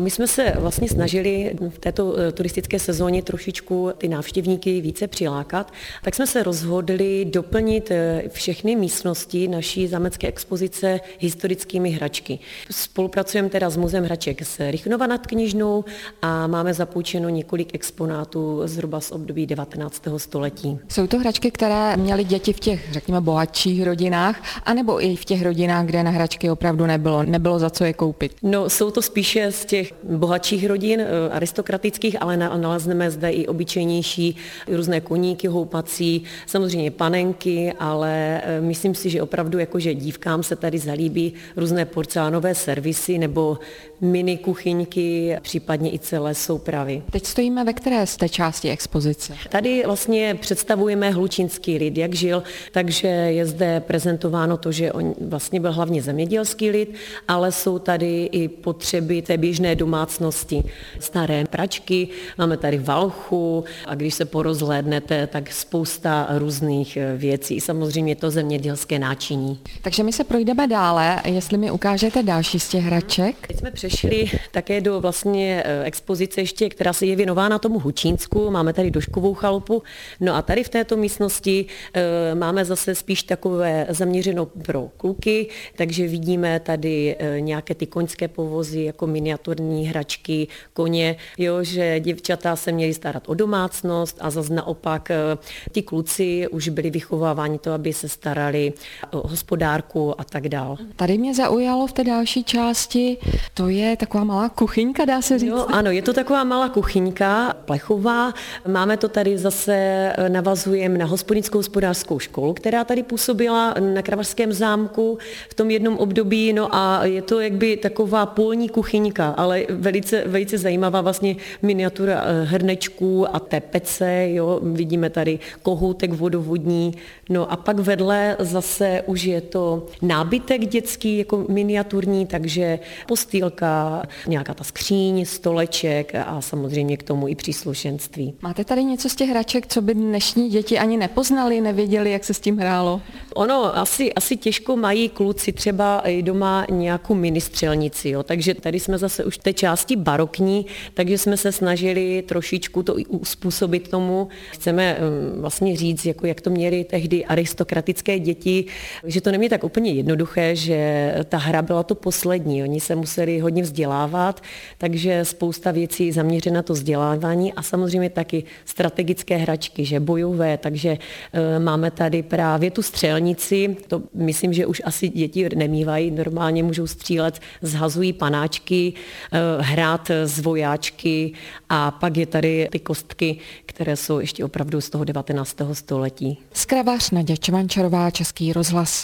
My jsme se vlastně snažili v této eh, turistické sezóně trošičku ty návštěvníky více přilákat, tak jsme se rozhodli doplnit eh, všechny místnosti naší zamecké expozice historickými hračky. Spolupracujeme teda s Muzeem hraček z Rychnova nad knižnou a máme zapůjčeno několik exponátů zhruba z období 19. století. Jsou to hračky, které měly děti v těch, řekněme, bohatších rodinách, anebo i v těch rodinách, kde na hračky opravdu nebylo, nebylo za co je koupit? No, jsou to spíše z těch těch bohatších rodin, eh, aristokratických, ale nalezneme zde i obyčejnější různé koníky houpací, samozřejmě panenky, ale eh, myslím si, že opravdu jakože dívkám se tady zalíbí různé porcelánové servisy nebo mini kuchyňky, případně i celé soupravy. Teď stojíme ve které z té části expozice? Tady vlastně představujeme hlučínský lid, jak žil, takže je zde prezentováno to, že on vlastně byl hlavně zemědělský lid, ale jsou tady i potřeby té běžné domácnosti. Staré pračky, máme tady valchu a když se porozhlédnete, tak spousta různých eh, věcí. Samozřejmě to zemědělské náčiní. Takže my se projdeme dále, jestli mi ukážete další z těch hraček. Teď jsme přešli také do vlastně eh, expozice ještě, která se je věnována tomu Hučínsku. Máme tady doškovou chalupu. No a tady v této místnosti e, máme zase spíš takové zaměřeno pro kluky, takže vidíme tady nějaké ty koňské povozy jako miniaturní moderní hračky, koně, jo, že děvčata se měly starat o domácnost a zase naopak eh, ti kluci už byli vychováváni to, aby se starali o hospodárku a tak dál. Tady mě zaujalo v té další části, to je taková malá kuchyňka, dá se říct. Jo, ano, je to taková malá kuchyňka, plechová. Máme to tady zase, eh, navazujeme na hospodnickou hospodářskou školu, která tady působila na Kravařském zámku v tom jednom období, no a je to jakby taková polní kuchyňka, ale ale velice, velice zajímavá vlastně miniatura eh, hrnečků a tepece, jo, vidíme tady kohoutek vodovodní, no a pak vedle zase už je to nábytek dětský, jako miniaturní, takže postýlka, nějaká ta skříň, stoleček a samozřejmě k tomu i příslušenství. Máte tady něco z těch hraček, co by dnešní děti ani nepoznali, nevěděli, jak se s tím hrálo? Ono asi, asi těžko mají kluci třeba i doma nějakou ministřelnici, jo, takže tady jsme zase už té části barokní, takže jsme se snažili trošičku to uspůsobit tomu. Chceme um, vlastně říct, jako jak to měli tehdy aristokratické děti, že to neměli tak úplně jednoduché, že ta hra byla to poslední. Oni se museli hodně vzdělávat, takže spousta věcí zaměřena na to vzdělávání a samozřejmě taky strategické hračky, že bojové, takže uh, máme tady právě tu střelnici, to myslím, že už asi děti nemývají, normálně můžou střílet, zhazují panáčky, Eh, hrát z vojáčky a pak je tady ty kostky, které jsou ještě opravdu z toho 19. století. Skravař Naděč Čvančarová, Český rozhlas.